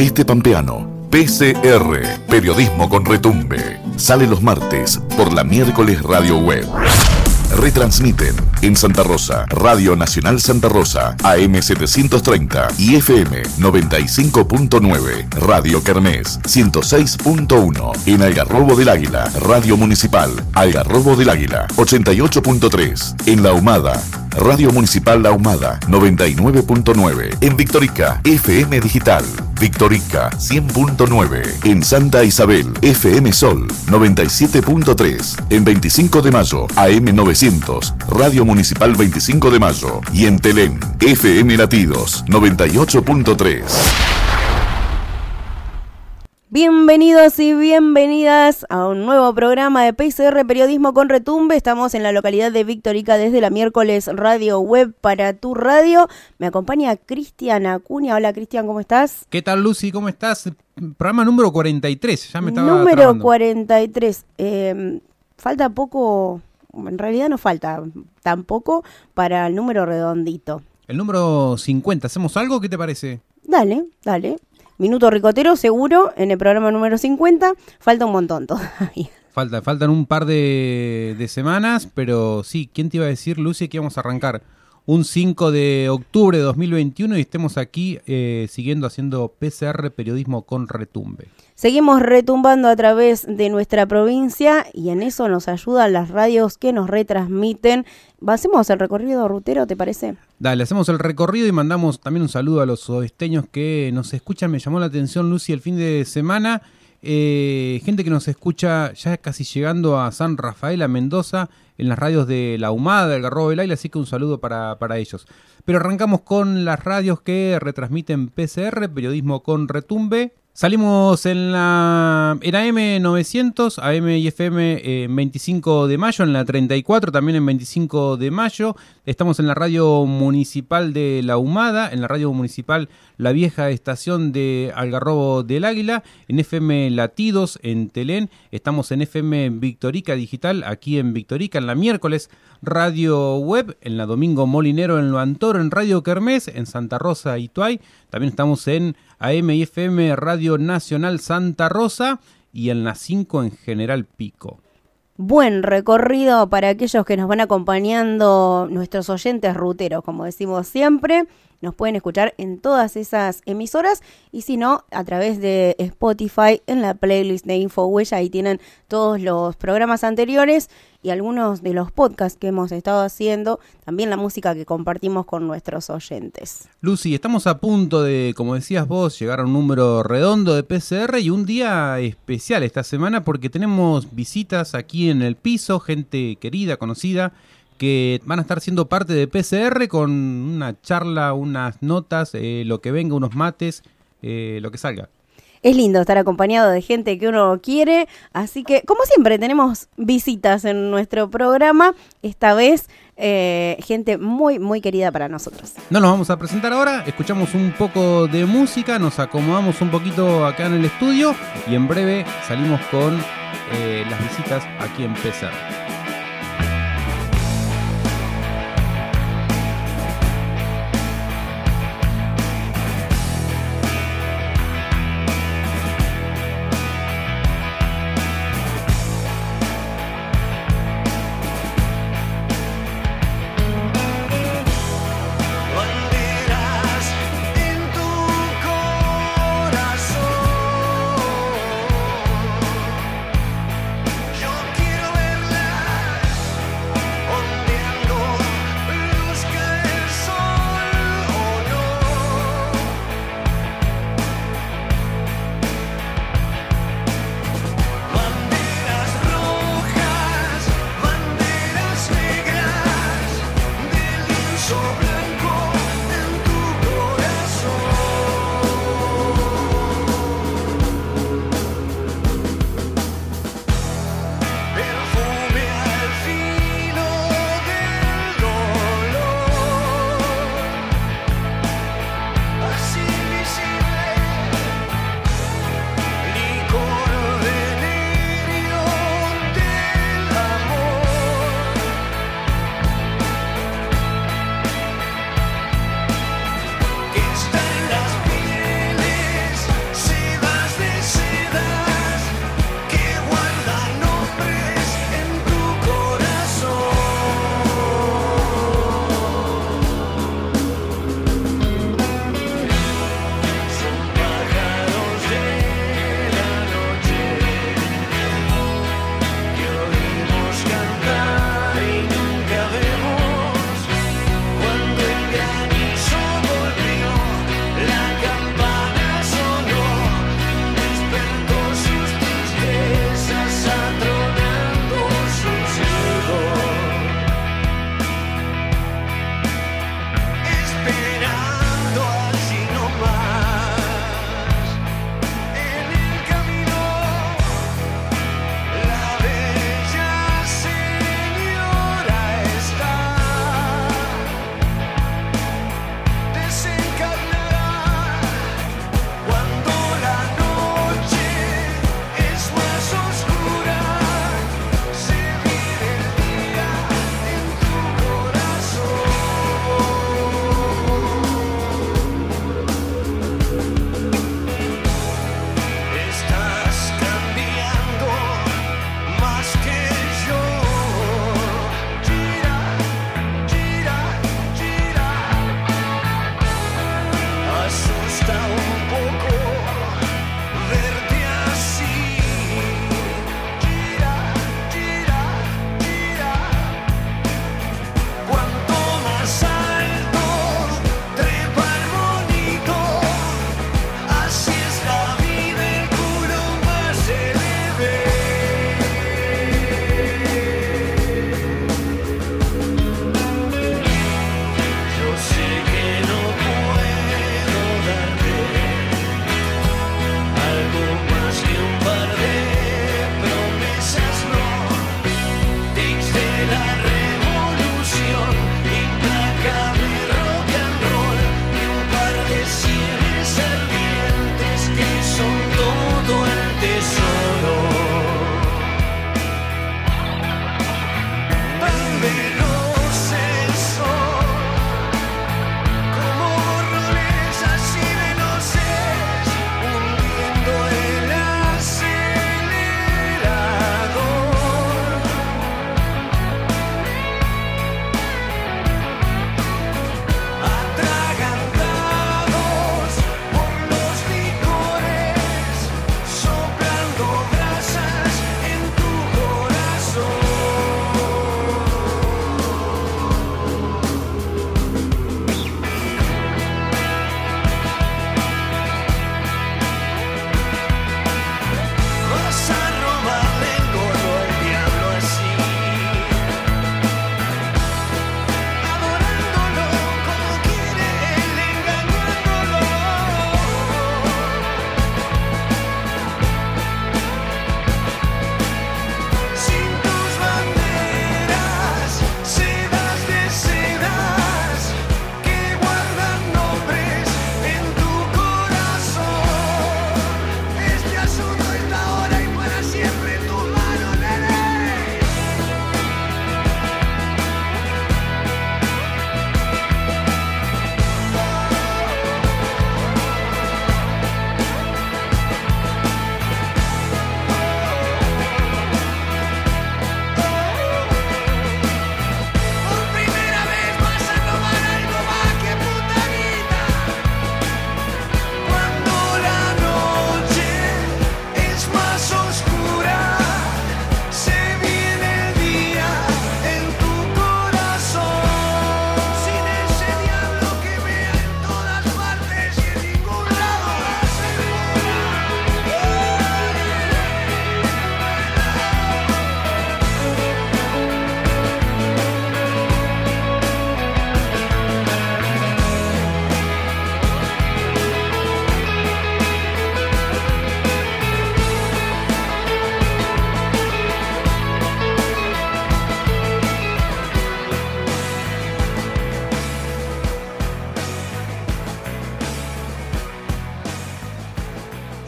Oeste Pampeano. PCR, Periodismo con Retumbe. Sale los martes por la miércoles Radio Web. Retransmiten en Santa Rosa, Radio Nacional Santa Rosa, AM 730 y FM 95.9, Radio Kermés 106.1, en Algarrobo del Águila, Radio Municipal, Algarrobo del Águila 88.3, en La Humada, Radio Municipal La Humada 99.9, en Victorica, FM Digital, Victorica 100.9, en Santa Isabel, FM Sol 97.3, en 25 de mayo, AM 900, Radio Municipal 25 de mayo y en Telén, FM Latidos 98.3. Bienvenidos y bienvenidas a un nuevo programa de PCR Periodismo con Retumbe. Estamos en la localidad de Victorica desde la miércoles Radio Web para tu radio. Me acompaña Cristian Acuña. Hola Cristian, ¿cómo estás? ¿Qué tal Lucy? ¿Cómo estás? Programa número 43, ya me estaba Número trabando. 43. Eh, falta poco, en realidad no falta tampoco para el número redondito. El número 50, ¿hacemos algo? ¿Qué te parece? Dale, dale. Minuto ricotero seguro en el programa número 50. Falta un montón todavía. Falta, faltan un par de, de semanas, pero sí, ¿quién te iba a decir, Lucy, que íbamos a arrancar un 5 de octubre de 2021 y estemos aquí eh, siguiendo haciendo PCR Periodismo con Retumbe? Seguimos retumbando a través de nuestra provincia y en eso nos ayudan las radios que nos retransmiten. ¿Hacemos el recorrido rutero, te parece? Dale, hacemos el recorrido y mandamos también un saludo a los oesteños que nos escuchan. Me llamó la atención, Lucy, el fin de semana. Eh, gente que nos escucha ya casi llegando a San Rafael, a Mendoza, en las radios de La Humada, del Garrobo del así que un saludo para, para ellos. Pero arrancamos con las radios que retransmiten PCR, periodismo con retumbe. Salimos en la en AM 900, AM y FM en 25 de mayo, en la 34 también en 25 de mayo. Estamos en la radio municipal de La Humada, en la radio municipal La Vieja Estación de Algarrobo del Águila, en FM Latidos en Telén. Estamos en FM Victorica Digital, aquí en Victorica, en la miércoles Radio Web, en la Domingo Molinero en Lo Antoro, en Radio Kermés, en Santa Rosa y Tuay. También estamos en AM y FM Radio Nacional Santa Rosa y en la 5 en General Pico. Buen recorrido para aquellos que nos van acompañando, nuestros oyentes ruteros, como decimos siempre. Nos pueden escuchar en todas esas emisoras y si no, a través de Spotify en la playlist de InfoWella. Ahí tienen todos los programas anteriores y algunos de los podcasts que hemos estado haciendo. También la música que compartimos con nuestros oyentes. Lucy, estamos a punto de, como decías vos, llegar a un número redondo de PCR y un día especial esta semana porque tenemos visitas aquí en el piso, gente querida, conocida que van a estar siendo parte de PCR con una charla, unas notas, eh, lo que venga, unos mates, eh, lo que salga. Es lindo estar acompañado de gente que uno quiere, así que como siempre tenemos visitas en nuestro programa, esta vez eh, gente muy, muy querida para nosotros. No nos vamos a presentar ahora, escuchamos un poco de música, nos acomodamos un poquito acá en el estudio y en breve salimos con eh, las visitas aquí en PCR.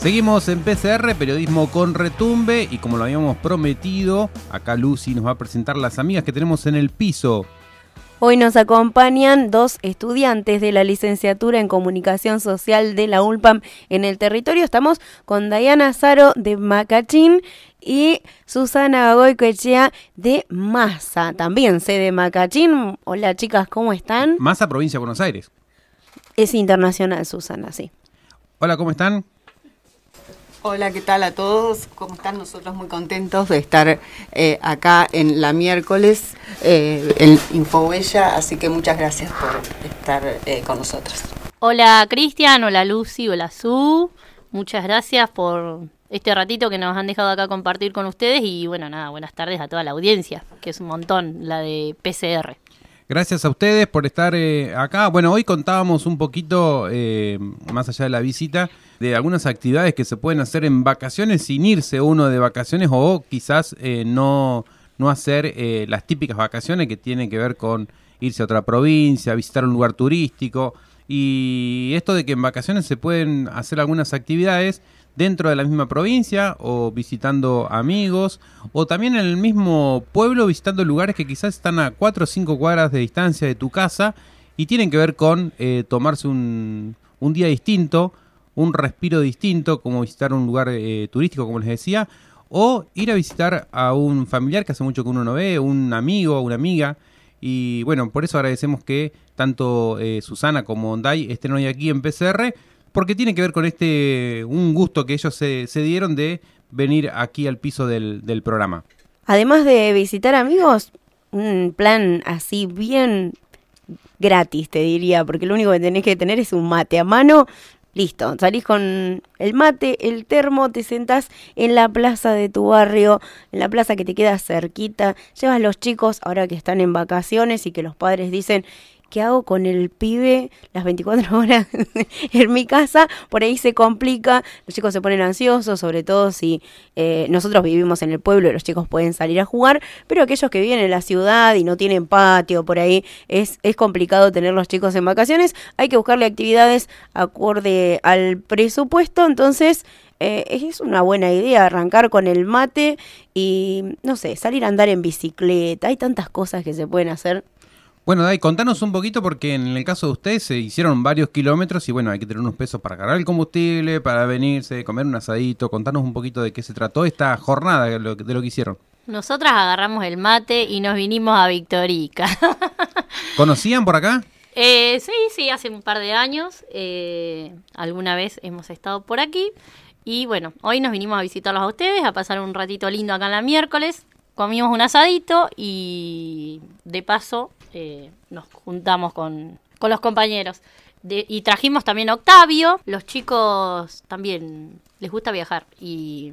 Seguimos en PCR, periodismo con retumbe, y como lo habíamos prometido, acá Lucy nos va a presentar las amigas que tenemos en el piso. Hoy nos acompañan dos estudiantes de la licenciatura en Comunicación Social de la ULPAM en el territorio. Estamos con Dayana Zaro de Macachín y Susana Goicoechea de Massa, también sé de Macachín. Hola chicas, ¿cómo están? Massa, provincia de Buenos Aires. Es internacional, Susana, sí. Hola, ¿cómo están? Hola, ¿qué tal a todos? ¿Cómo están? Nosotros muy contentos de estar eh, acá en la miércoles eh, en Infohuella, así que muchas gracias por estar eh, con nosotros. Hola Cristian, hola Lucy, hola Su. Muchas gracias por este ratito que nos han dejado acá compartir con ustedes y bueno, nada, buenas tardes a toda la audiencia, que es un montón la de PCR. Gracias a ustedes por estar eh, acá. Bueno, hoy contábamos un poquito, eh, más allá de la visita, de algunas actividades que se pueden hacer en vacaciones sin irse uno de vacaciones o quizás eh, no, no hacer eh, las típicas vacaciones que tienen que ver con irse a otra provincia, visitar un lugar turístico. Y esto de que en vacaciones se pueden hacer algunas actividades dentro de la misma provincia o visitando amigos o también en el mismo pueblo visitando lugares que quizás están a 4 o 5 cuadras de distancia de tu casa y tienen que ver con eh, tomarse un, un día distinto, un respiro distinto, como visitar un lugar eh, turístico, como les decía, o ir a visitar a un familiar que hace mucho que uno no ve, un amigo, una amiga. Y bueno, por eso agradecemos que tanto eh, Susana como Dai estén hoy aquí en PCR, porque tiene que ver con este, un gusto que ellos se, se dieron de venir aquí al piso del, del programa. Además de visitar amigos, un plan así bien gratis, te diría, porque lo único que tenés que tener es un mate a mano. Listo, salís con el mate, el termo, te sentás en la plaza de tu barrio, en la plaza que te queda cerquita, llevas los chicos ahora que están en vacaciones y que los padres dicen, ¿qué hago con el pibe las 24 horas en mi casa? Por ahí se complica, los chicos se ponen ansiosos, sobre todo si eh, nosotros vivimos en el pueblo y los chicos pueden salir a jugar, pero aquellos que viven en la ciudad y no tienen patio por ahí, es, es complicado tener los chicos en vacaciones, hay que buscarle actividades acorde al presupuesto, entonces... eh, es una buena idea arrancar con el mate y, no sé, salir a andar en bicicleta. Hay tantas cosas que se pueden hacer. Bueno, Dai, contanos un poquito porque en el caso de ustedes se hicieron varios kilómetros y bueno, hay que tener unos pesos para cargar el combustible, para venirse, comer un asadito. Contanos un poquito de qué se trató esta jornada, de lo, de lo que hicieron. Nosotras agarramos el mate y nos vinimos a Victorica. ¿Conocían por acá? Eh, sí, sí, hace un par de años. eh, alguna vez hemos estado por aquí. Y bueno, hoy nos vinimos a visitarlos a ustedes, a pasar un ratito lindo acá en la miércoles. Comimos un asadito y de paso eh, nos juntamos con, con los compañeros. De- y trajimos también a Octavio. Los chicos también les gusta viajar. Y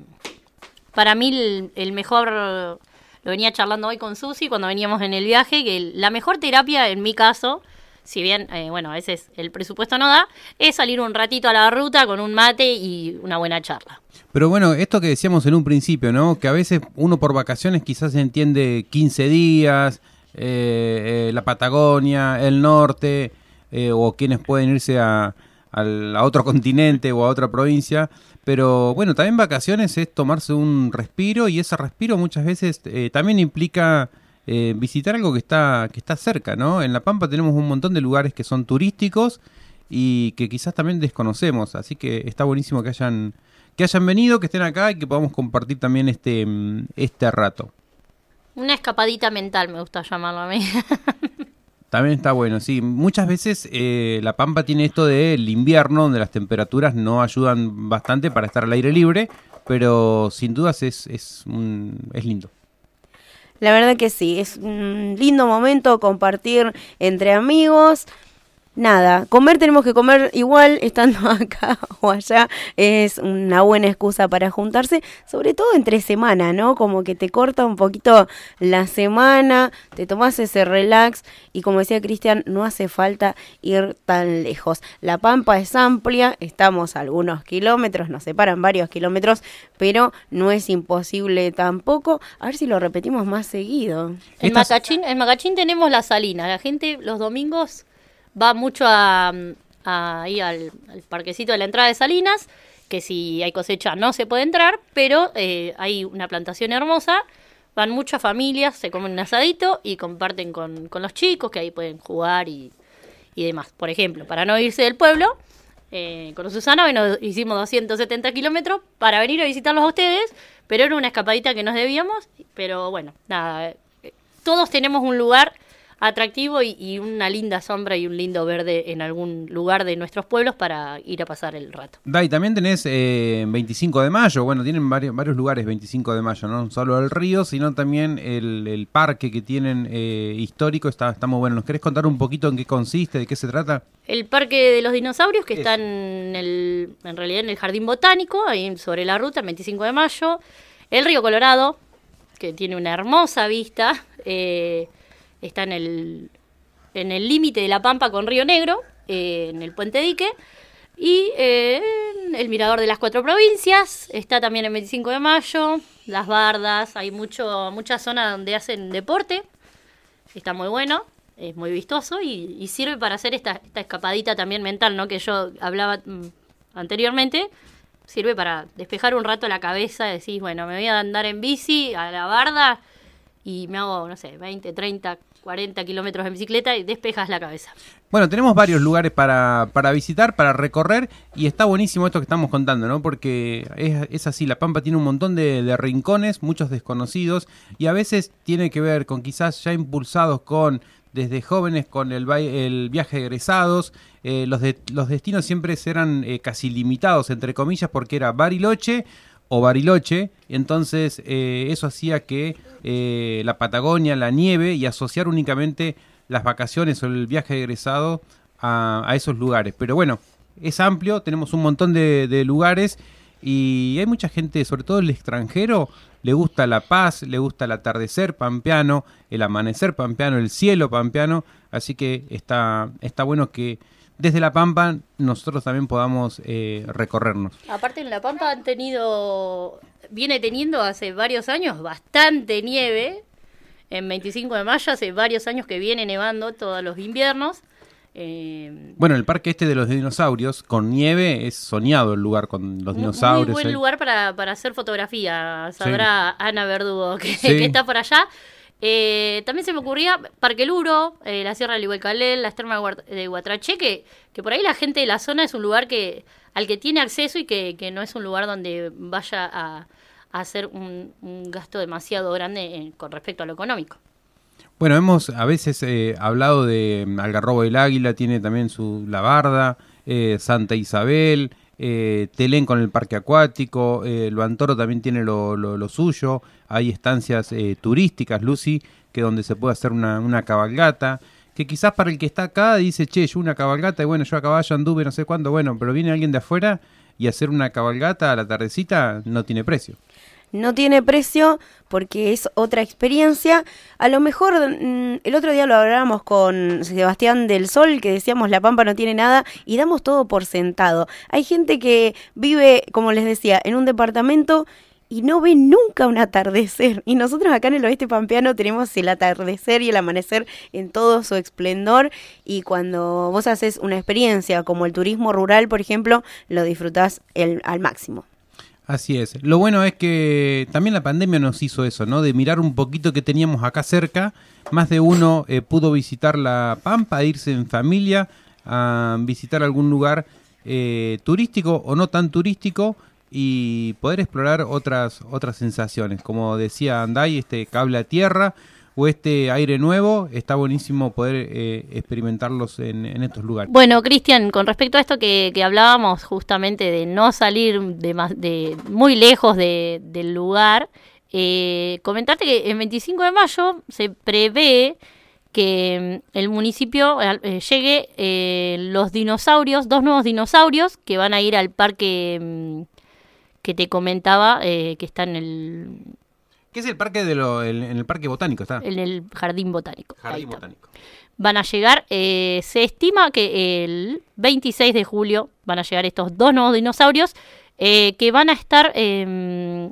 para mí el, el mejor, lo venía charlando hoy con Susi cuando veníamos en el viaje, que la mejor terapia en mi caso, si bien, eh, bueno, a veces el presupuesto no da, es salir un ratito a la ruta con un mate y una buena charla. Pero bueno, esto que decíamos en un principio, ¿no? Que a veces uno por vacaciones quizás entiende 15 días, eh, eh, la Patagonia, el norte, eh, o quienes pueden irse a, a otro continente o a otra provincia. Pero bueno, también vacaciones es tomarse un respiro y ese respiro muchas veces también implica eh, visitar algo que está, que está cerca, ¿no? En La Pampa tenemos un montón de lugares que son turísticos y que quizás también desconocemos, así que está buenísimo que hayan que hayan venido, que estén acá y que podamos compartir también este mm, este rato. Una escapadita mental me gusta llamarlo a mí. También está bueno, sí. Muchas veces eh, La Pampa tiene esto del invierno, donde las temperaturas no ayudan bastante para estar al aire libre, pero sin dudas es, es, un- es lindo. La verdad que sí, es un lindo momento compartir entre amigos. Nada, comer tenemos que comer igual estando acá o allá. Es una buena excusa para juntarse, sobre todo entre semana, ¿no? Como que te corta un poquito la semana, te tomas ese relax y como decía Cristian, no hace falta ir tan lejos. La Pampa es amplia, estamos a algunos kilómetros, nos separan varios kilómetros, pero no es imposible tampoco. A ver si lo repetimos más seguido. En Macachín, en Macachín tenemos la salina. La gente los domingos va mucho a, a- ahí al, parquecito de la entrada de Salinas que si hay cosecha no se puede entrar, pero eh, hay una plantación hermosa, van muchas familias, se comen un asadito y comparten con, con los chicos, que ahí pueden jugar y, y demás. Por ejemplo, para no irse del pueblo, eh, con Susana bueno, hicimos 270 kilómetros para venir a visitarlos a ustedes, pero era una escapadita que nos debíamos, pero bueno, nada, eh, todos tenemos un lugar atractivo y, y una linda sombra y un lindo verde en algún lugar de nuestros pueblos para ir a pasar el rato. Dai, también tenés eh, 25 de mayo, bueno, tienen varios, varios lugares 25 de mayo, no solo el río, sino también el, el parque que tienen eh, histórico, está, está muy bueno. ¿Nos querés contar un poquito en qué consiste, de qué se trata? El Parque de los Dinosaurios, que está en, el, en realidad en el Jardín Botánico, ahí sobre la ruta, el 25 de mayo. El Río Colorado, que tiene una hermosa vista, eh, está en el en el límite de La Pampa con Río Negro, eh, en el Puente Dique. Y eh, el Mirador de las Cuatro Provincias, está también el 25 de mayo, Las Bardas, hay mucho mucha zona donde hacen deporte, está muy bueno, es muy vistoso y, y sirve para hacer esta, esta escapadita también mental, ¿no? Que yo hablaba mm, anteriormente, sirve para despejar un rato la cabeza, decís, bueno, me voy a andar en bici a la barda y me hago, no sé, 20, 30, 40 kilómetros en bicicleta y despejas la cabeza. Bueno, tenemos varios lugares para, para visitar, para recorrer, y está buenísimo esto que estamos contando, ¿no? Porque es, es así, La Pampa tiene un montón de, rincones, muchos desconocidos, y a veces tiene que ver con quizás ya impulsados con desde jóvenes con el, el viaje de egresados, eh, los, de- los destinos siempre eran eh, casi limitados, entre comillas, porque era Bariloche o Bariloche, entonces eh, eso hacía que eh, la Patagonia, la nieve y asociar únicamente las vacaciones o el viaje de egresado a, esos lugares. Pero bueno, es amplio, tenemos un montón de, de lugares y hay mucha gente, sobre todo el extranjero, le gusta la paz, le gusta el atardecer pampeano, el amanecer pampeano, el cielo pampeano, así que está, está bueno que desde La Pampa nosotros también podamos eh, recorrernos. Aparte en La Pampa han tenido, viene teniendo hace varios años bastante nieve. En 25 de mayo hace varios años que viene nevando todos los inviernos. Eh, Bueno, el parque este de los dinosaurios, con nieve, es soñado el lugar con los Muy- dinosaurios. Muy buen ahí. lugar para, para hacer fotografía. Sabrá Ana Verdugo que, Sí. que está por allá. Eh, también se me ocurría Parque Luro, eh, la Sierra del Igualcalel, las termas de Guatraché, que, que por ahí la gente de la zona es un lugar que al que tiene acceso y que, que no es un lugar donde vaya a, hacer un, gasto demasiado grande en- con respecto a lo económico. Bueno, hemos a veces eh, hablado de mm, Algarrobo del Águila, tiene también su La Barda, eh, Santa Isabel, eh, Telén con el parque acuático, eh, Luantoro también tiene lo- lo suyo, hay estancias eh, turísticas, Lucy, que donde se puede hacer una, una cabalgata, que quizás para el que está acá dice, che, yo una cabalgata, y bueno, yo a caballo anduve no sé cuándo, bueno, pero viene alguien de afuera y hacer una cabalgata a la tardecita no tiene precio. no tiene precio porque es otra experiencia. A lo mejor mm, el otro día lo hablábamos con Sebastián del Sol, que decíamos La Pampa no tiene nada y damos todo por sentado. Hay gente que vive, como les decía, en un departamento y no ve nunca un atardecer. Y nosotros acá en el oeste pampeano tenemos el atardecer y el amanecer en todo su esplendor. Y cuando vos haces una experiencia como el turismo rural, por ejemplo, lo disfrutás el- al máximo. Así es. Lo bueno es que también la pandemia nos hizo eso, ¿no? De mirar un poquito que teníamos acá cerca. Más de uno eh, pudo visitar la Pampa, irse en familia a visitar algún lugar eh, turístico o no tan turístico y poder explorar otras otras sensaciones. Como decía Andai, este cable a tierra o este aire nuevo, está buenísimo poder eh, experimentarlos en, en estos lugares. Bueno, Cristian, con respecto a esto que, que hablábamos justamente de no salir de, más- de muy lejos de- del lugar, eh, comentarte que el 25 de mayo se prevé que mm, el municipio eh, llegue eh, los dinosaurios, dos nuevos dinosaurios que van a ir al parque mm, que te comentaba, eh, que está en el, ¿Qué es el parque de lo, el- en el parque botánico? Está. en el jardín botánico. Jardín botánico. van a llegar, eh, se estima que el 26 de julio van a llegar estos dos nuevos dinosaurios eh, que van a estar eh,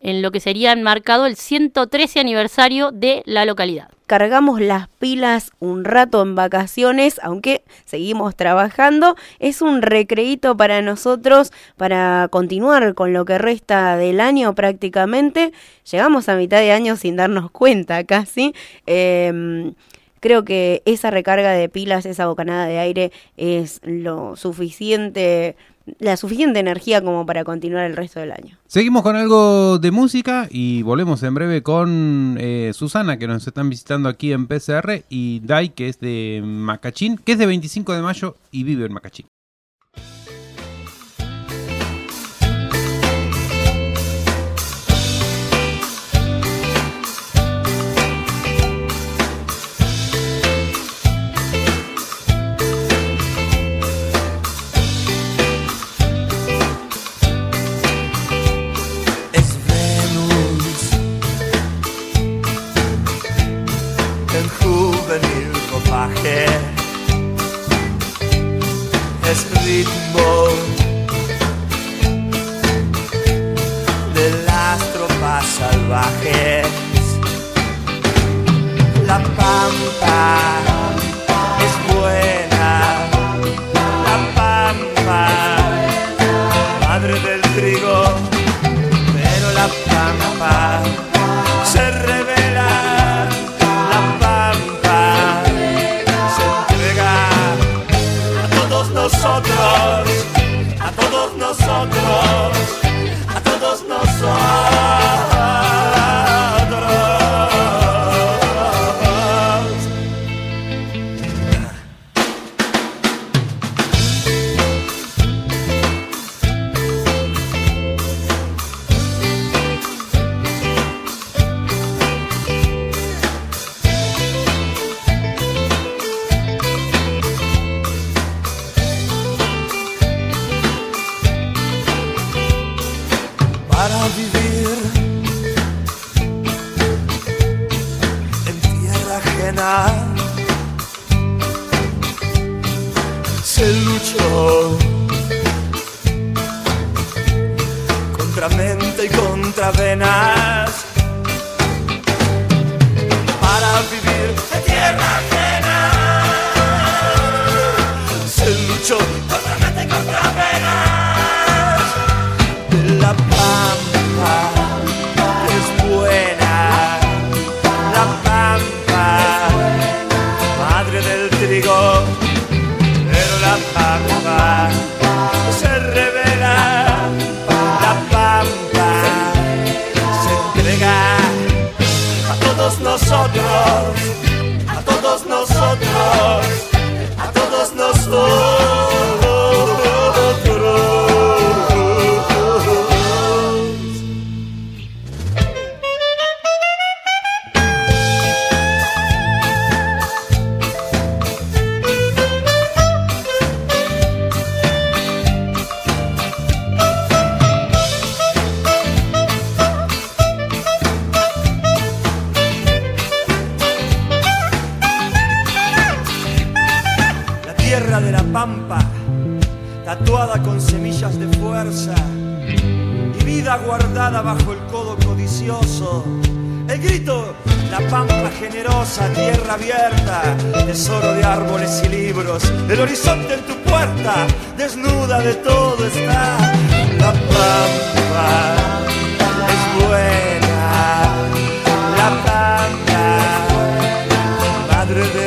en lo que sería enmarcado el 113 aniversario de la localidad. Recargamos las pilas un rato en vacaciones, aunque seguimos trabajando. Es un recreíto para nosotros para continuar con lo que resta del año prácticamente. Llegamos a mitad de año sin darnos cuenta casi. Em, creo que esa recarga de pilas, esa bocanada de aire es lo suficiente, la suficiente energía como para continuar el resto del año. Seguimos con algo de música y volvemos en breve con eh, Susana, que nos están visitando aquí en PCR, y Dai, que es de Macachín, que es de 25 de mayo y vive en Macachín. Se luchó contra mente y contra venas para vivir en tierra ajena. Se luchó nosotros, madre del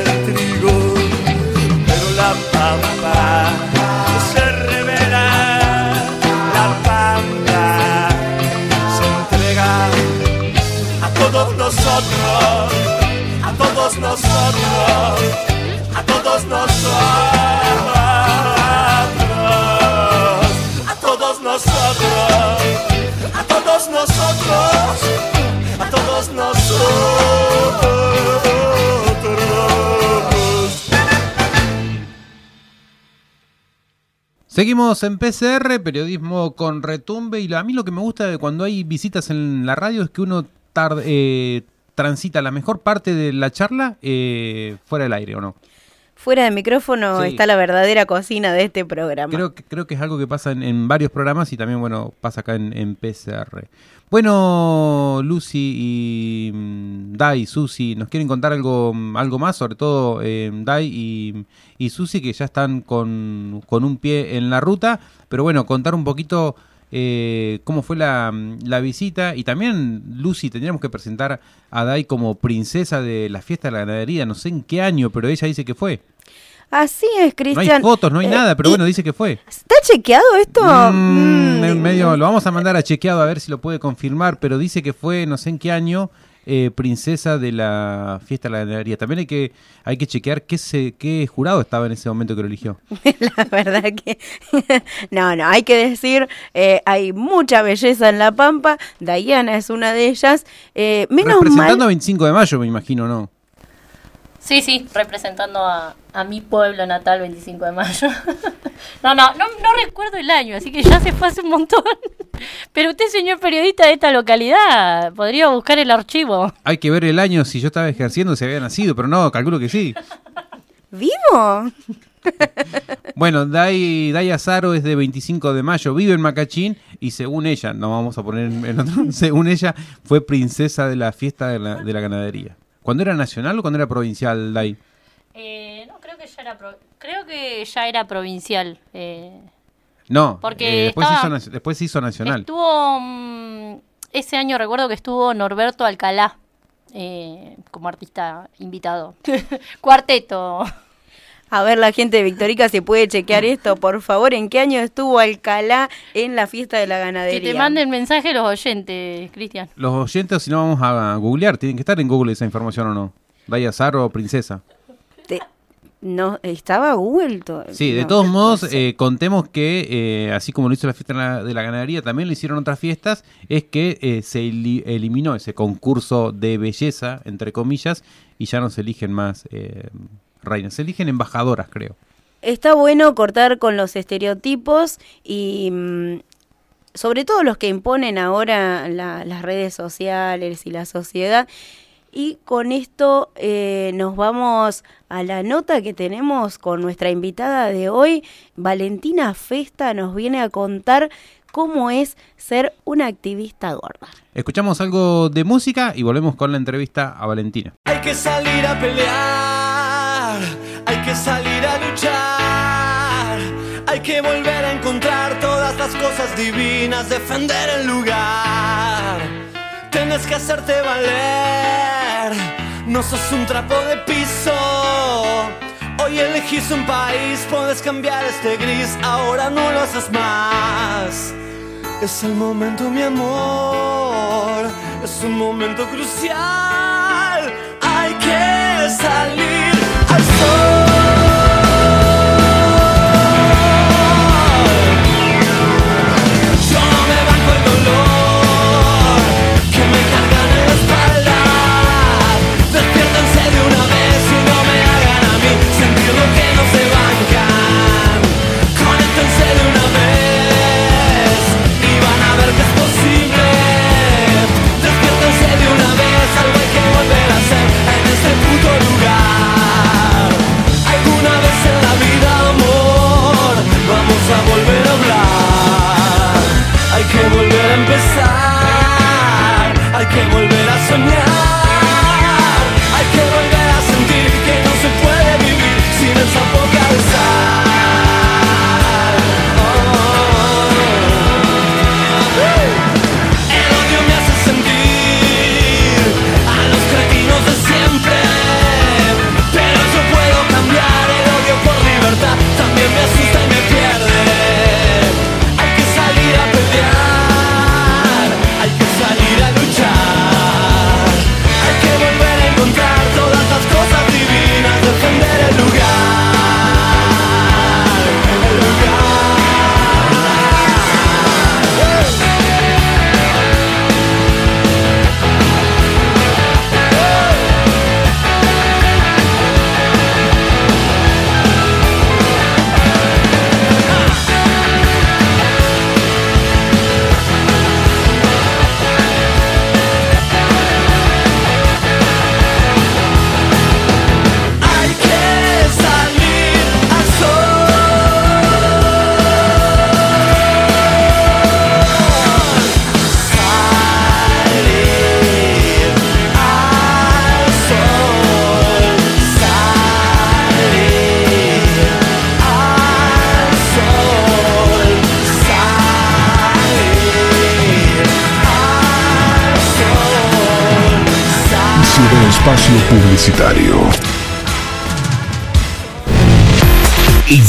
Seguimos en PCR, periodismo con retumbe, y a mí lo que me gusta de cuando hay visitas en la radio es que uno tar- eh, transita la mejor parte de la charla eh, fuera del aire, ¿o no? Fuera de micrófono Sí. está la verdadera cocina de este programa. Creo que, creo que es algo que pasa en, en varios programas y también, bueno, pasa acá en, en PCR. Bueno, Lucy y mm, Dai, Susi, ¿nos quieren contar algo, mm, algo más? Sobre todo eh, Dai y, y Susi, que ya están con, con un pie en la ruta. Pero bueno, contar un poquito eh, cómo fue la, mm, la visita. Y también, Lucy, tendríamos que presentar a Dai como princesa de la fiesta de la ganadería. No sé en qué año, pero ella dice que fue. Así es, No hay Cristian. fotos, no hay Eh, nada, pero bueno, dice que fue. ¿Está chequeado esto? Mm, Mm, en medio, lo vamos a mandar a chequeado a ver si lo puede confirmar, pero dice que fue no sé en qué año eh, princesa de la fiesta de la ganadería. También hay que hay que chequear qué se, qué jurado estaba en ese momento que lo eligió. La verdad que no, no, hay que decir, eh, hay mucha belleza en La Pampa, Diana es una de ellas, eh, menos Representando a mal, 25 de mayo, me imagino, ¿no? Sí, sí, representando a, a mi pueblo natal 25 de mayo. no, no, no, no recuerdo el año, así que ya se fue hace un montón. Pero usted, señor periodista de esta localidad, podría buscar el archivo. Hay que ver el año si yo estaba ejerciendo, si había nacido, pero no, calculo que sí. ¿vivo? Bueno, Dai, Dai Azaro es de 25 de mayo, vive en Macachín y según ella, no vamos a poner en en otro, según ella, fue princesa de la fiesta de la, de la ganadería. ¿Cuándo era nacional o cuándo era provincial, Dai? Eh, no, creo que ya era, pro- creo que ya era provincial. eh. No, Porque eh, después, estaba- después hizo nacional. Estuvo, mm, ese año recuerdo que estuvo Norberto Alcalá eh, como artista invitado. Cuarteto. A ver la gente de Victorica si puede chequear esto, por favor, ¿en qué año estuvo Alcalá en la fiesta de la Que ganadería? te manden mensaje los oyentes, Cristian. Los oyentes, si no vamos a googlear, tienen que estar en Google esa información o no. Dai Azaro, princesa. Te- No, estaba Google. Sí, de no, todos no modos, sé. eh, contemos que, eh, así como lo hizo la fiesta de la, de la ganadería, también lo hicieron otras fiestas, es que eh, se eli- eliminó ese concurso de belleza, entre comillas, y ya no se eligen más eh, reinas, se eligen embajadoras, creo. Está bueno cortar con los estereotipos y mm, sobre todo los que imponen ahora la- las redes sociales y la sociedad. Y con esto eh, nos vamos a la nota que tenemos con nuestra invitada de hoy. Valentina Festa nos viene a contar cómo es ser una activista gorda. Escuchamos algo de música y volvemos con la entrevista a Valentina. Hay que salir a pelear, salir a luchar, hay que volver a encontrar todas las cosas divinas, defender el lugar. Tienes que hacerte valer, no sos un trapo de piso. Hoy elegís un país, puedes cambiar este gris, ahora no lo haces más. Es el momento, mi amor. Es un momento crucial. Hay que salir al sol. que volver a soñar.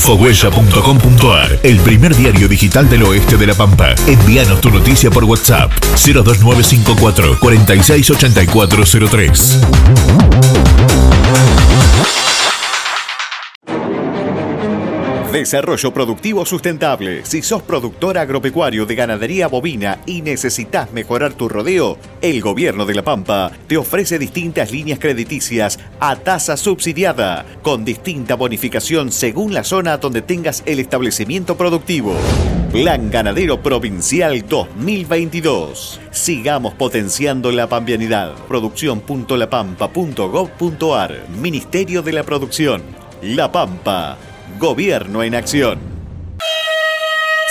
Infohuella.com.ar, el primer diario digital del oeste de La Pampa. Envíanos tu noticia por WhatsApp 02954 468403. Desarrollo productivo sustentable. Si sos productor agropecuario de ganadería bovina y necesitas mejorar tu rodeo, el Gobierno de La Pampa te ofrece distintas líneas crediticias a tasa subsidiada, con distinta bonificación según la zona donde tengas el establecimiento productivo. Plan Ganadero Provincial 2022. Sigamos potenciando la pampianidad. Producción.lapampa.gov.ar. Ministerio de la Producción. La Pampa. Gobierno en acción.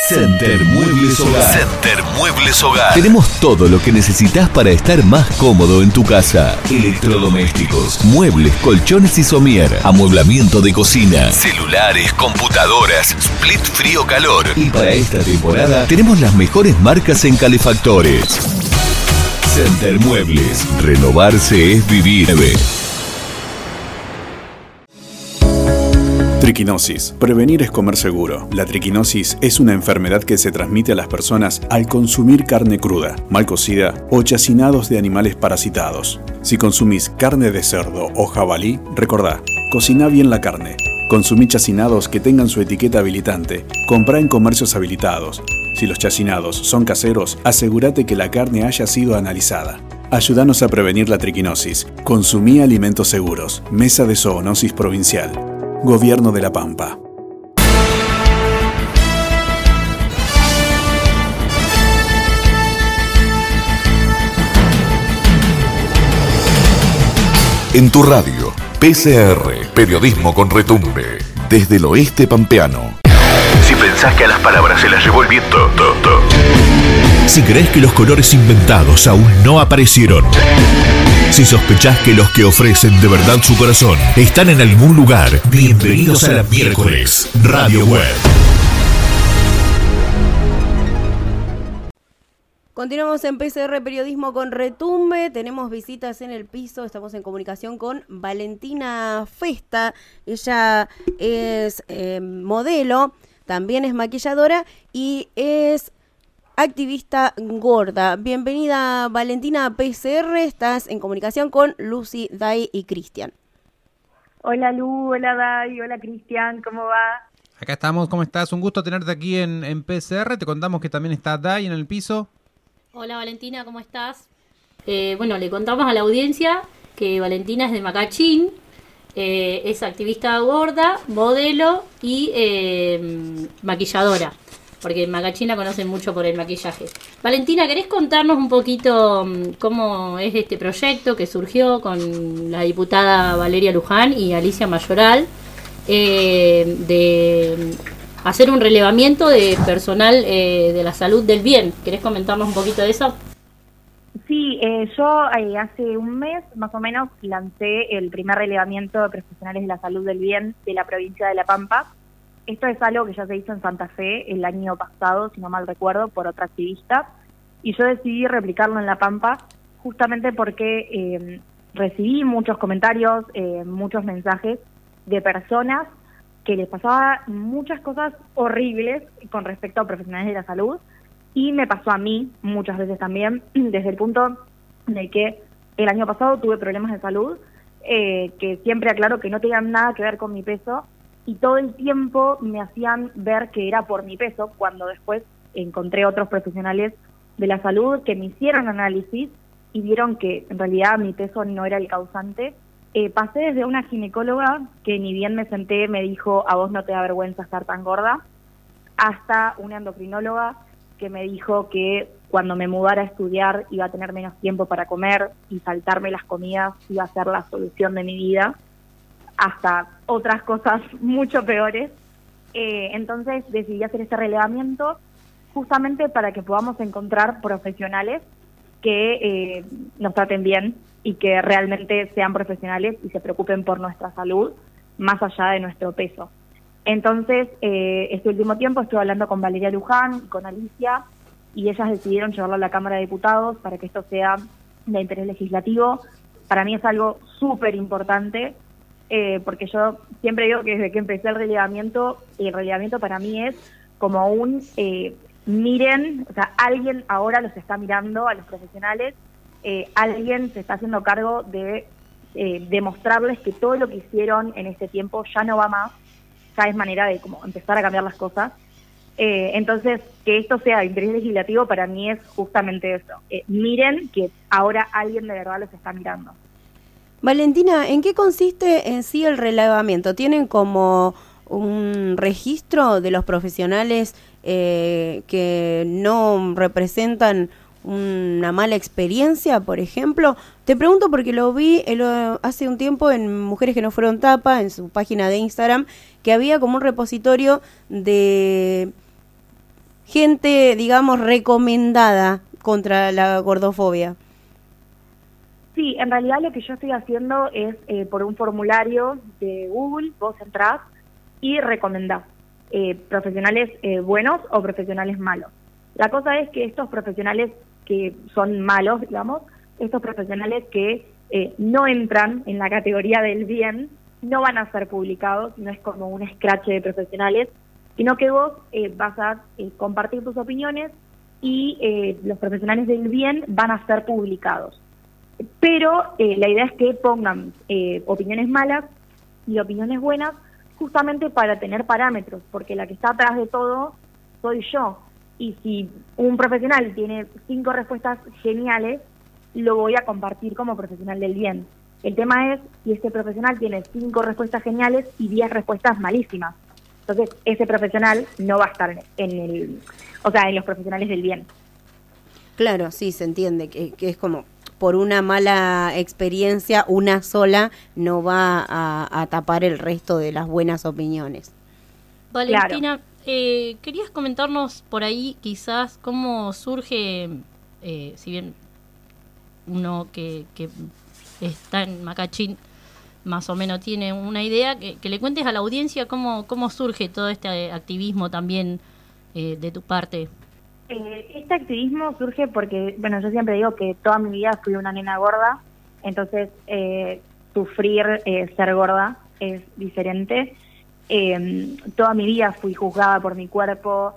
Center Muebles Hogar. Center Muebles Hogar. Tenemos todo lo que necesitas para estar más cómodo en tu casa. Electrodomésticos, muebles, colchones y somier, amueblamiento de cocina, celulares, computadoras, split frío calor. Y para esta temporada tenemos las mejores marcas en calefactores. Center Muebles. Renovarse es vivir. Triquinosis. Prevenir es comer seguro. La triquinosis es una enfermedad que se transmite a las personas al consumir carne cruda, mal cocida o chacinados de animales parasitados. Si consumís carne de cerdo o jabalí, recordá, cocina bien la carne. Consumí chacinados que tengan su etiqueta habilitante. Comprá en comercios habilitados. Si los chacinados son caseros, asegúrate que la carne haya sido analizada. Ayúdanos a prevenir la triquinosis. Consumí alimentos seguros. Mesa de Zoonosis Provincial. Gobierno de la Pampa. En tu radio, PCR, periodismo con retumbe, desde el oeste pampeano. Si pensás que a las palabras se las llevó el viento, to, to. Si crees que los colores inventados aún no aparecieron. Si sospechás que los que ofrecen de verdad su corazón están en algún lugar, bienvenidos a la miércoles Radio Web. Continuamos en PCR Periodismo con Retumbe, tenemos visitas en el piso, estamos en comunicación con Valentina Festa, ella es eh, modelo, también es maquilladora y es activista gorda. Bienvenida Valentina a PCR, estás en comunicación con Lucy, Dai y Cristian. Hola Lu, hola Dai, hola Cristian, ¿cómo va? Acá estamos, ¿cómo estás? Un gusto tenerte aquí en, en PCR. Te contamos que también está Dai en el piso. Hola Valentina, ¿cómo estás? Eh, bueno, le contamos a la audiencia que Valentina es de Macachín, eh, es activista gorda, modelo y eh, maquilladora, porque en Macachín la conocen mucho por el maquillaje. Valentina, ¿querés contarnos un poquito mm, cómo es este proyecto que surgió con la diputada Valeria Luján y Alicia Mayoral eh, de hacer un relevamiento de personal eh, de la salud del bien? ¿Querés comentarnos un poquito de eso? Sí, eh, yo eh, hace un mes más o menos lancé el primer relevamiento de profesionales de la salud del bien de la provincia de La Pampa. Esto es algo que ya se hizo en Santa Fe el año pasado, si no mal recuerdo, por otra activista. Y yo decidí replicarlo en La Pampa justamente porque eh, recibí muchos comentarios, eh, muchos mensajes de personas que les pasaba muchas cosas horribles con respecto a profesionales de la salud y me pasó a mí muchas veces también, desde el punto de que el año pasado tuve problemas de salud, eh, que siempre aclaro que no tenían nada que ver con mi peso, y todo el tiempo me hacían ver que era por mi peso, cuando después encontré otros profesionales de la salud que me hicieron análisis y vieron que en realidad mi peso no era el causante. Eh, pasé desde una ginecóloga que ni bien me senté me dijo, a vos no te da vergüenza estar tan gorda, hasta una endocrinóloga que me dijo que cuando me mudara a estudiar iba a tener menos tiempo para comer y saltarme las comidas iba a ser la solución de mi vida, hasta otras cosas mucho peores. Eh, entonces decidí hacer este relevamiento justamente para que podamos encontrar profesionales que eh, nos traten bien y que realmente sean profesionales y se preocupen por nuestra salud más allá de nuestro peso. Entonces, eh, este último tiempo estuve hablando con Valeria Luján y con Alicia y ellas decidieron llevarlo a la Cámara de Diputados para que esto sea de interés legislativo. para mí es algo súper importante, eh, porque yo siempre digo que desde que empecé el relevamiento, el relevamiento para mí es como un, eh, miren, o sea, alguien ahora los está mirando a los profesionales, eh, alguien se está haciendo cargo de eh, demostrarles que todo lo que hicieron en este tiempo ya no va más, ya es manera de como empezar a cambiar las cosas. Eh, entonces, que esto sea de interés legislativo para mí es justamente eso. Miren que ahora alguien de verdad los está mirando. Valentina, ¿en qué consiste en sí el relevamiento? ¿Tienen como un registro de los profesionales eh, que no representan una mala experiencia, por ejemplo? Te pregunto porque lo vi el, eh, hace un tiempo en Mujeres que no fueron tapa, en su página de Instagram, que había como un repositorio de gente, digamos, recomendada contra la gordofobia. Sí, en realidad lo que yo estoy haciendo es eh, por un formulario de Google, vos entrás y recomendás eh, profesionales eh, buenos o profesionales malos. La cosa es que estos profesionales que son malos, digamos, estos profesionales que eh, no entran en la categoría del bien, no van a ser publicados, no es como un scratch de profesionales, sino que vos eh, vas a compartir tus opiniones y los profesionales del bien van a ser publicados. Pero eh, la idea es que pongan eh, opiniones malas y opiniones buenas justamente para tener parámetros, porque la que está atrás de todo soy yo. Y si un profesional tiene cinco respuestas geniales, lo voy a compartir como profesional del bien. El tema es si este profesional tiene cinco respuestas geniales y diez respuestas malísimas. Entonces, ese profesional no va a estar en el, o sea, en los profesionales del bien. Claro, sí, se entiende que, que es como por una mala experiencia, una sola no va a, a tapar el resto de las buenas opiniones. Valentina, eh, querías comentarnos por ahí quizás cómo surge, eh, si bien uno que, que está en Macachín más o menos tiene una idea, que, que le cuentes a la audiencia cómo, cómo surge todo este activismo también eh, de tu parte. Eh, este activismo surge porque, bueno, yo siempre digo que toda mi vida fui una nena gorda, entonces eh, sufrir eh, ser gorda es diferente. Eh, toda mi vida fui juzgada por mi cuerpo.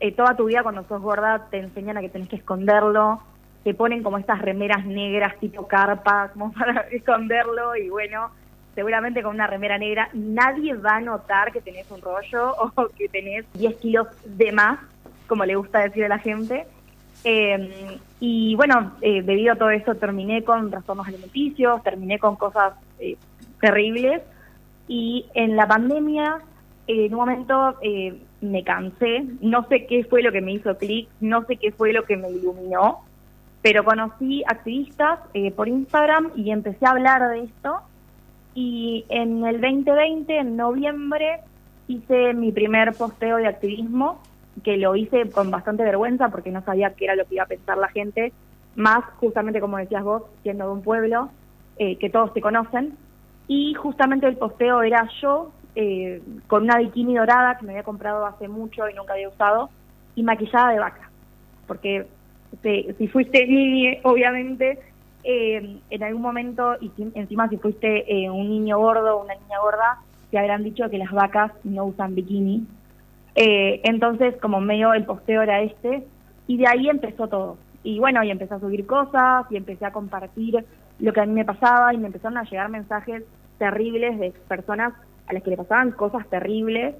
Eh, toda tu vida cuando sos gorda te enseñan a que tenés que esconderlo. Te ponen como estas remeras negras tipo carpa, como para esconderlo y bueno, seguramente con una remera negra nadie va a notar que tenés un rollo o que tenés 10 kilos de más como le gusta decir a la gente. Eh, y bueno, eh, debido a todo eso terminé con trastornos alimenticios, terminé con cosas eh, terribles. Y en la pandemia, eh, en un momento eh, me cansé, no sé qué fue lo que me hizo clic, no sé qué fue lo que me iluminó, pero conocí activistas por Instagram y empecé a hablar de esto. Y en el 2020, en noviembre, hice mi primer posteo de activismo que lo hice con bastante vergüenza porque no sabía qué era lo que iba a pensar la gente, más justamente como decías vos, siendo de un pueblo eh, que todos te conocen. Y justamente el posteo era yo eh, con una bikini dorada que me había comprado hace mucho y nunca había usado y maquillada de vaca. Porque si, si fuiste niña, obviamente, eh, en algún momento, y encima si fuiste eh, un niño gordo o una niña gorda, te habrán dicho que las vacas no usan bikini. Eh, entonces, como medio el posteo era este, y de ahí empezó todo. Y bueno, y empecé a subir cosas, y empecé a compartir lo que a mí me pasaba, y me empezaron a llegar mensajes terribles de personas a las que le pasaban cosas terribles.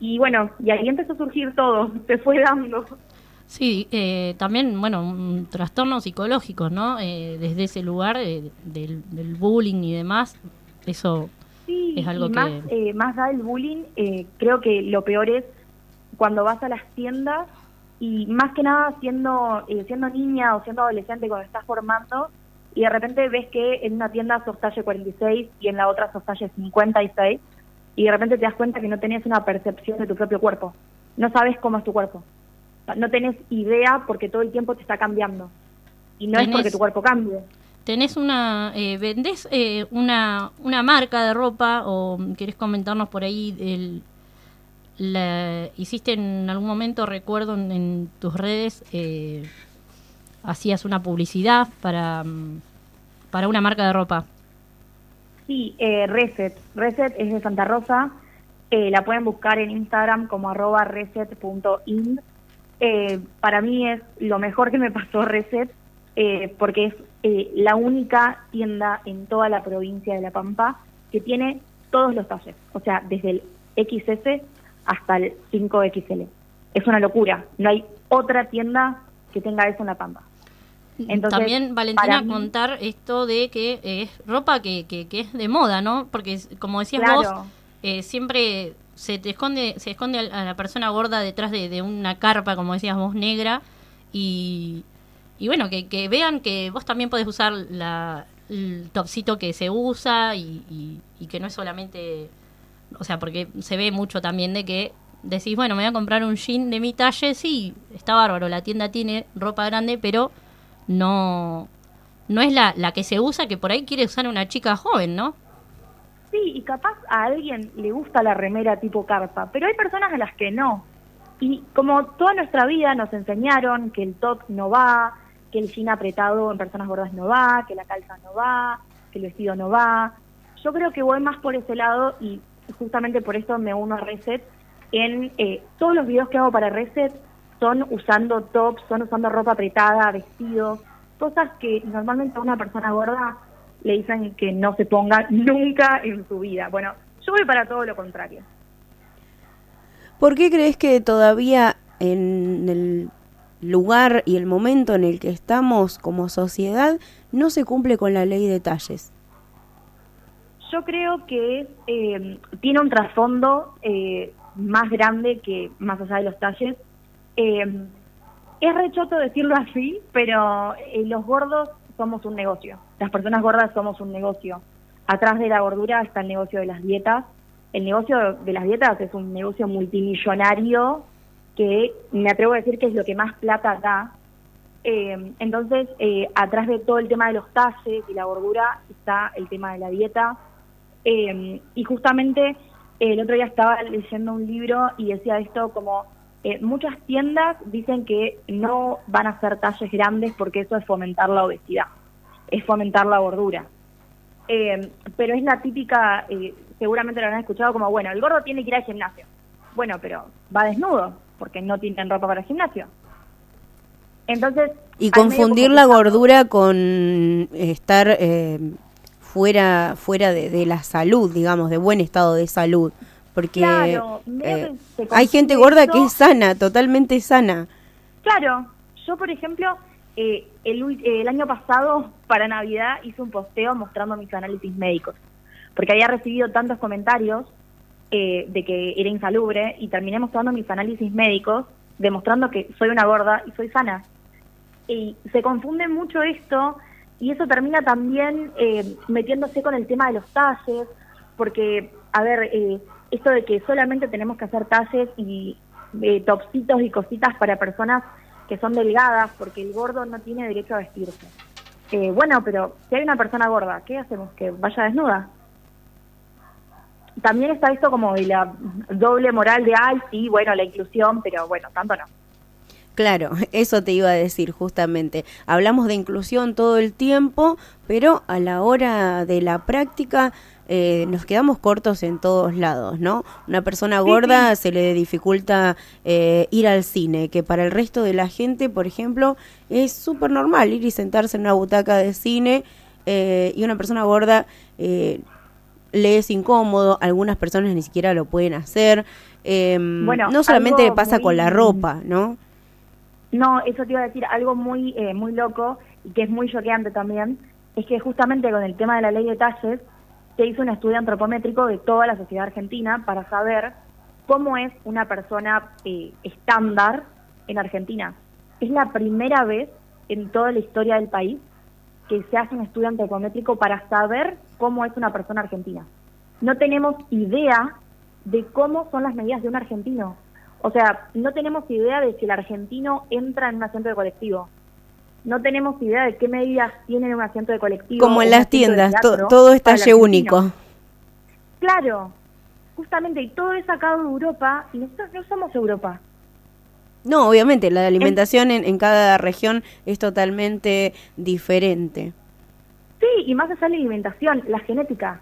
Y bueno, y ahí empezó a surgir todo, se fue dando. Sí, eh, también, bueno, un trastorno psicológico, ¿no? Eh, desde ese lugar eh, del, del bullying y demás, eso Sí, es algo y que... más, eh, más allá del bullying, eh, creo que lo peor es cuando vas a las tiendas y más que nada siendo, eh, siendo niña o siendo adolescente cuando estás formando y de repente ves que en una tienda sos talle 46 y en la otra sos talle 56 y de repente te das cuenta que no tenés una percepción de tu propio cuerpo. No sabes cómo es tu cuerpo. No tenés idea porque todo el tiempo te está cambiando. Y no es porque tu cuerpo cambie. ¿Tenés una, eh, vendés eh, una, una marca de ropa o querés comentarnos por ahí el, la, hiciste en algún momento, recuerdo en, tus redes, eh, hacías una publicidad para, mm, para una marca de ropa. Sí, eh, Reset. Reset es de Santa Rosa. Eh, la pueden buscar en Instagram como arroba reset.ind. Eh, para mí es lo mejor que me pasó Reset porque es eh, la única tienda en toda la provincia de La Pampa que tiene todos los talles. O sea, desde el XS hasta el 5XL. Es una locura. No hay otra tienda que tenga eso en La Pampa. Entonces, También, Valentina, mí- contar esto de que es ropa que, que, que es de moda, ¿no? Porque, como decías Claro. vos, eh, siempre se te esconde se esconde a la persona gorda detrás de, de una carpa, como decías vos, negra. Y, y bueno, que, que vean que vos también podés usar la, el topsito que se usa y, y- y que no es solamente... O sea, porque se ve mucho también de que decís, bueno, me voy a comprar un jean de mi talle, sí, está bárbaro, la tienda tiene ropa grande, pero no no es la, la que se usa que por ahí quiere usar una chica joven, ¿no? Sí, y capaz a alguien le gusta la remera tipo carpa, pero hay personas a las que no. Y como toda nuestra vida nos enseñaron que el top no va, que el jean apretado en personas gordas no va, que la calza no va, que el vestido no va. Yo creo que voy más por ese lado y justamente por eso me uno a Reset. En eh, todos los videos que hago para Reset son usando tops, son usando ropa apretada, vestidos, cosas que normalmente a una persona gorda le dicen que no se ponga nunca en su vida. Bueno, yo voy para todo lo contrario. ¿Por qué crees que todavía en el lugar y el momento en el que estamos como sociedad no se cumple con la ley de talles? Yo creo que eh, tiene un trasfondo eh, más grande que más allá de los talles. Eh, es rechoto decirlo así, pero eh, los gordos somos un negocio. Las personas gordas somos un negocio. Atrás de la gordura está el negocio de las dietas. El negocio de las dietas es un negocio multimillonario que me atrevo a decir que es lo que más plata da. Eh, entonces, eh, atrás de todo el tema de los talles y la gordura está el tema de la dieta. Eh, y justamente eh, el otro día estaba leyendo un libro y decía esto como eh, muchas tiendas dicen que no van a hacer talles grandes porque eso es fomentar la obesidad, es fomentar la gordura. Eh, pero es la típica, eh, seguramente lo habrán escuchado como, bueno, el gordo tiene que ir al gimnasio. Bueno, pero va desnudo porque no tienen ropa para el gimnasio. Entonces... Y confundir la gordura con estar eh, fuera fuera de, de la salud, digamos, de buen estado de salud. Porque Claro, eh, hay gente gorda que es sana, totalmente sana. Claro, yo por ejemplo, eh, el, el año pasado para Navidad hice un posteo mostrando mis análisis médicos, porque había recibido tantos comentarios eh, de que era insalubre y terminé mostrando mis análisis médicos demostrando que soy una gorda y soy sana. Y se confunde mucho esto y eso termina también eh, metiéndose con el tema de los talles, porque, a ver, eh, esto de que solamente tenemos que hacer talles y eh, topsitos y cositas para personas que son delgadas, porque el gordo no tiene derecho a vestirse. Eh, bueno, pero si hay una persona gorda, ¿qué hacemos? ¿Que vaya desnuda? También está esto como de la doble moral de, ay, sí, bueno, la inclusión, pero bueno, tanto no. Claro, eso te iba a decir justamente. Hablamos de inclusión todo el tiempo, pero a la hora de la práctica eh, nos quedamos cortos en todos lados, ¿no? Una persona gorda se le dificulta eh, ir al cine, que para el resto de la gente, por ejemplo, es súper normal ir y sentarse en una butaca de cine eh, y una persona gorda eh, le es incómodo, algunas personas ni siquiera lo pueden hacer. Eh, Bueno, no solamente algo pasa con la ropa, ¿no? No, eso te iba a decir algo muy eh, muy loco y que es muy choqueante también, es que justamente con el tema de la ley de talles se hizo un estudio antropométrico de toda la sociedad argentina para saber cómo es una persona eh, estándar en Argentina. Es la primera vez en toda la historia del país que se hace un estudio antropométrico para saber cómo es una persona argentina. No tenemos idea de cómo son las medidas de un argentino. O sea, no tenemos idea de si el argentino entra en un asiento de colectivo. No tenemos idea de qué medidas tiene un asiento de colectivo. Como en las tiendas, to- todo es talle único. Claro, justamente, y todo es sacado de Europa y nosotros no somos Europa. No, obviamente, la alimentación en, en cada región es totalmente diferente. Sí, Sí, y más allá de la alimentación, la genética.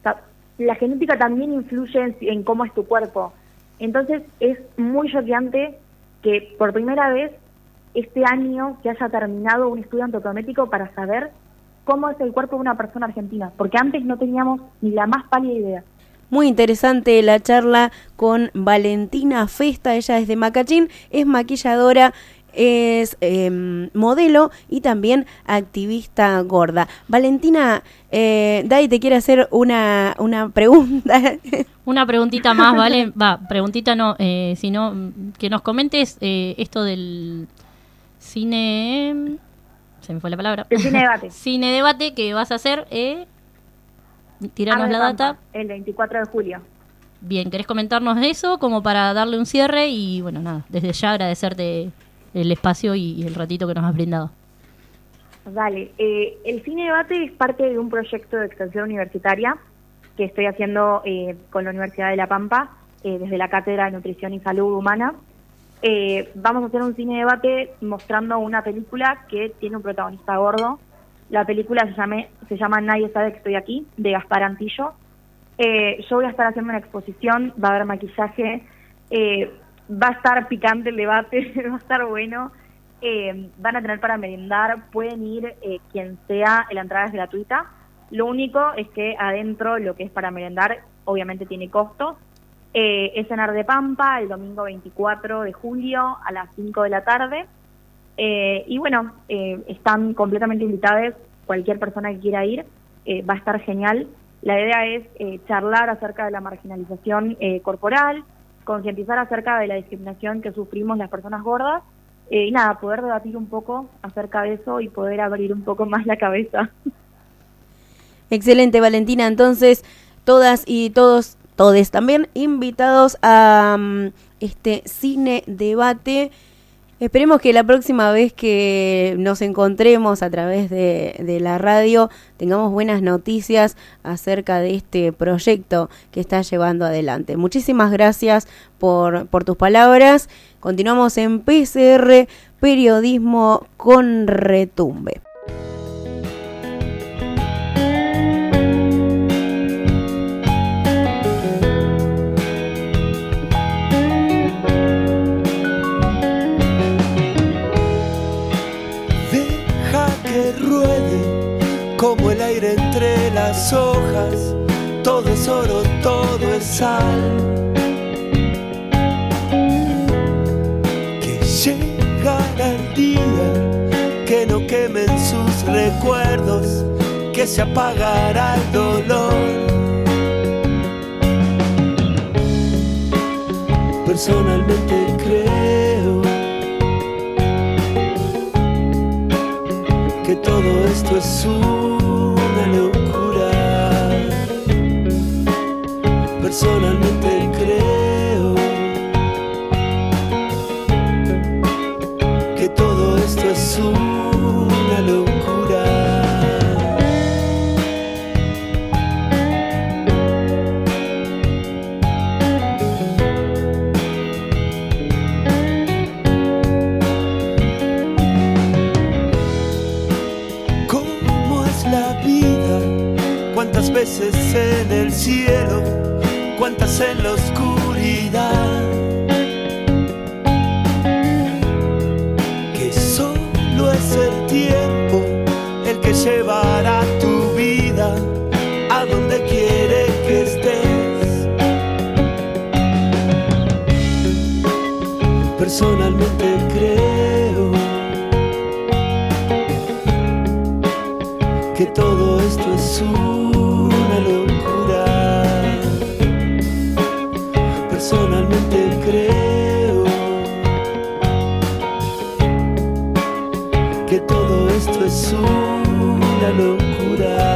O sea, la genética también influye en, en cómo es tu cuerpo. Entonces es muy choqueante que por primera vez este año se haya terminado un estudio antropométrico para saber cómo es el cuerpo de una persona argentina, porque antes no teníamos ni la más pálida idea. Muy interesante la charla con Valentina Festa, ella es de Macachín, es maquilladora, es em, modelo y también activista gorda. Valentina, eh, Dai te quiere hacer una, una pregunta. Una preguntita más, ¿vale? Va, preguntita no, eh, sino que nos comentes eh, esto del cine... Se me fue la palabra. El cine debate. cine debate que vas a hacer, eh, tiranos la Pampa, data. El 24 de julio. Bien, ¿querés comentarnos eso como para darle un cierre? Y bueno, nada, desde ya agradecerte el espacio y, el ratito que nos has brindado. Dale, eh, el cine debate es parte de un proyecto de extensión universitaria que estoy haciendo eh, con la Universidad de La Pampa eh, desde la Cátedra de Nutrición y Salud Humana. Eh, vamos a hacer un cine debate mostrando una película que tiene un protagonista gordo. La película se, llame- se llama Nadie sabe que estoy aquí, de Gaspar Antillo. Eh, yo voy a estar haciendo una exposición, va a haber maquillaje, va a estar picante el debate, va a estar bueno. Eh, van a tener para merendar, pueden ir eh, quien sea, la entrada es gratuita. Lo único es que adentro lo que es para merendar obviamente tiene costo. Eh, es en Arde Pampa el domingo 24 de julio a las 5 de la tarde. Eh, y bueno, eh, están completamente invitados, cualquier persona que quiera ir, va a estar genial. La idea es charlar acerca de la marginalización corporal, concientizar acerca de la discriminación que sufrimos las personas gordas eh, y nada, poder debatir un poco acerca de eso y poder abrir un poco más la cabeza. Excelente, Valentina. Entonces, todas y todos, todes también invitados a mm, este cine debate. Esperemos que la próxima vez que nos encontremos a través de, la radio tengamos buenas noticias acerca de este proyecto que estás llevando adelante. Muchísimas gracias por, por tus palabras. Continuamos en PCR, Periodismo con Retumbe. Todo es oro, todo es sal. Que llegará el día que no quemen sus recuerdos, que se apagará el dolor. Personalmente creo que todo esto es una Personalmente creo que todo esto es una locura. ¿Cómo es la vida? ¿Cuántas veces en el cielo? ¿Cuántas en la oscuridad? Que solo es el tiempo el que llevará tu vida a donde quiere que estés. Personalmente creo es una locura.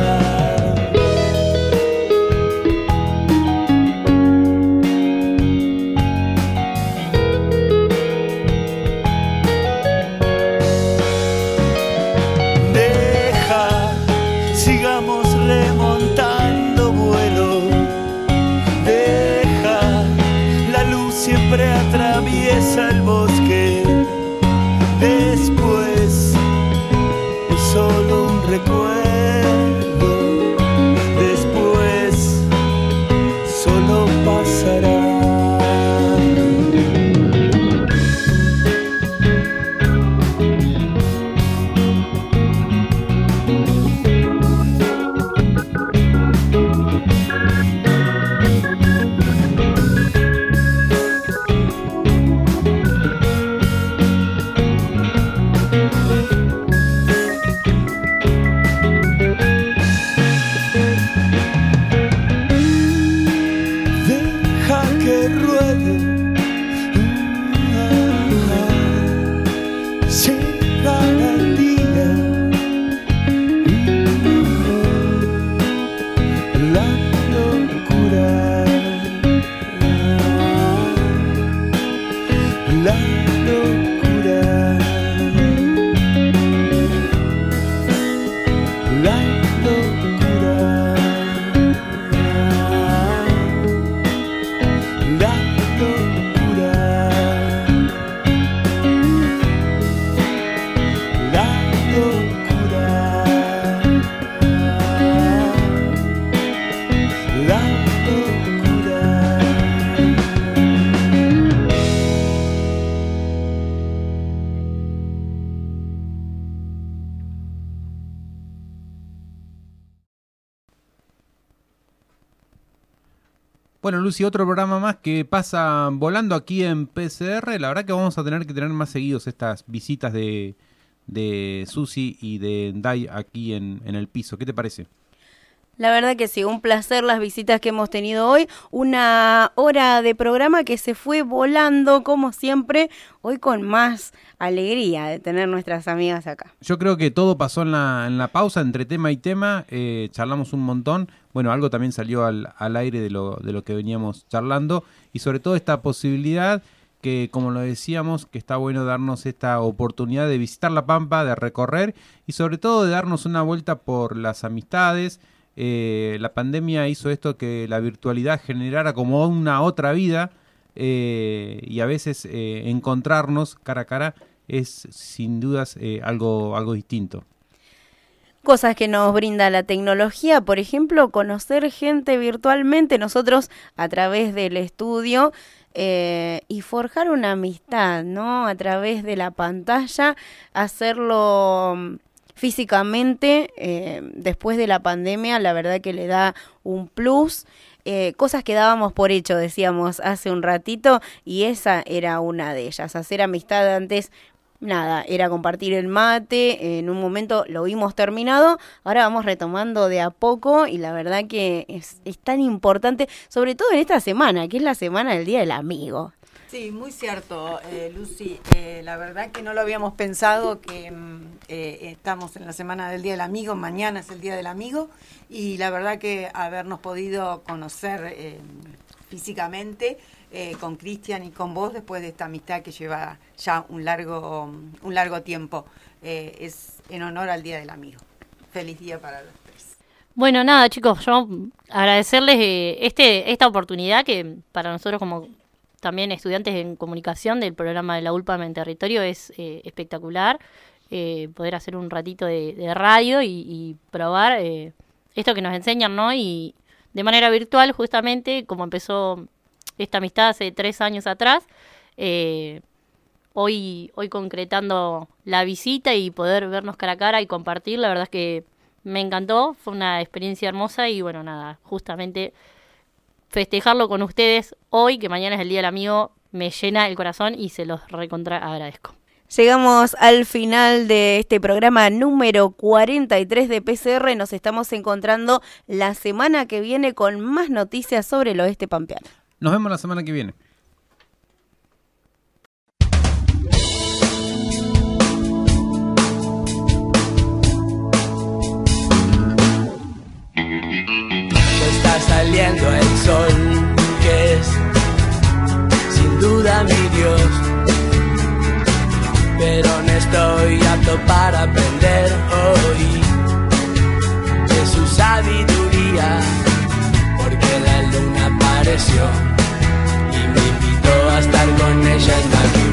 Bueno, Lucy, otro programa más que pasa volando aquí en PCR. La verdad que vamos a tener que tener más seguidos estas visitas de, de Susi y de Dai aquí en, en el piso. ¿Qué te parece? La verdad que sí, un placer las visitas que hemos tenido hoy. Una hora de programa que se fue volando, como siempre, hoy con más alegría de tener nuestras amigas acá. Yo creo que todo pasó en la, en la pausa, entre tema y tema. eh, charlamos un montón. Bueno, algo también salió al, al aire de lo, de lo que veníamos charlando. Y sobre todo esta posibilidad que, como lo decíamos, que está bueno darnos esta oportunidad de visitar La Pampa, de recorrer y sobre todo de darnos una vuelta por las amistades. Eh, la pandemia hizo esto que la virtualidad generara como una otra vida eh, y a veces eh, encontrarnos cara a cara es sin dudas algo, algo distinto. Cosas que nos brinda la tecnología, por ejemplo, conocer gente virtualmente, nosotros a través del estudio y forjar una amistad, ¿no? A través de la pantalla, hacerlo físicamente eh, después de la pandemia, la verdad que le da un plus. Eh, cosas que dábamos por hecho, decíamos hace un ratito, y esa era una de ellas. Hacer amistad antes nada, era compartir el mate, en un momento lo vimos terminado, ahora vamos retomando de a poco y la verdad que es, es tan importante, sobre todo en esta semana, que es la semana del Día del Amigo. Sí, muy cierto, eh, Lucy. Eh, la verdad que no lo habíamos pensado, que mm, eh, estamos en la Semana del Día del Amigo, mañana es el Día del Amigo, y la verdad que habernos podido conocer eh, físicamente eh, con Cristian y con vos después de esta amistad que lleva ya un largo, un largo tiempo, eh, es en honor al Día del Amigo. Feliz día para los tres. Bueno, nada, chicos, yo agradecerles este esta oportunidad que para nosotros como también estudiantes en comunicación del programa de la ULPAM en territorio es eh, espectacular eh, poder hacer un ratito de, de radio y, y probar eh, esto que nos enseñan, ¿no? Y de manera virtual, justamente, como empezó esta amistad hace tres años atrás, hoy, hoy concretando la visita y poder vernos cara a cara y compartir, la verdad es que me encantó, fue una experiencia hermosa y bueno, nada, justamente festejarlo con ustedes hoy, que mañana es el Día del Amigo, me llena el corazón y se los recontra agradezco. Llegamos al final de este programa número 43 de PCR. Nos estamos encontrando la semana que viene con más noticias sobre el oeste pampeano. Nos vemos la semana que viene. Saliendo el sol, que es sin duda mi Dios. Pero no estoy apto para aprender hoy de su sabiduría, porque la luna apareció y me invitó a estar con ella hasta que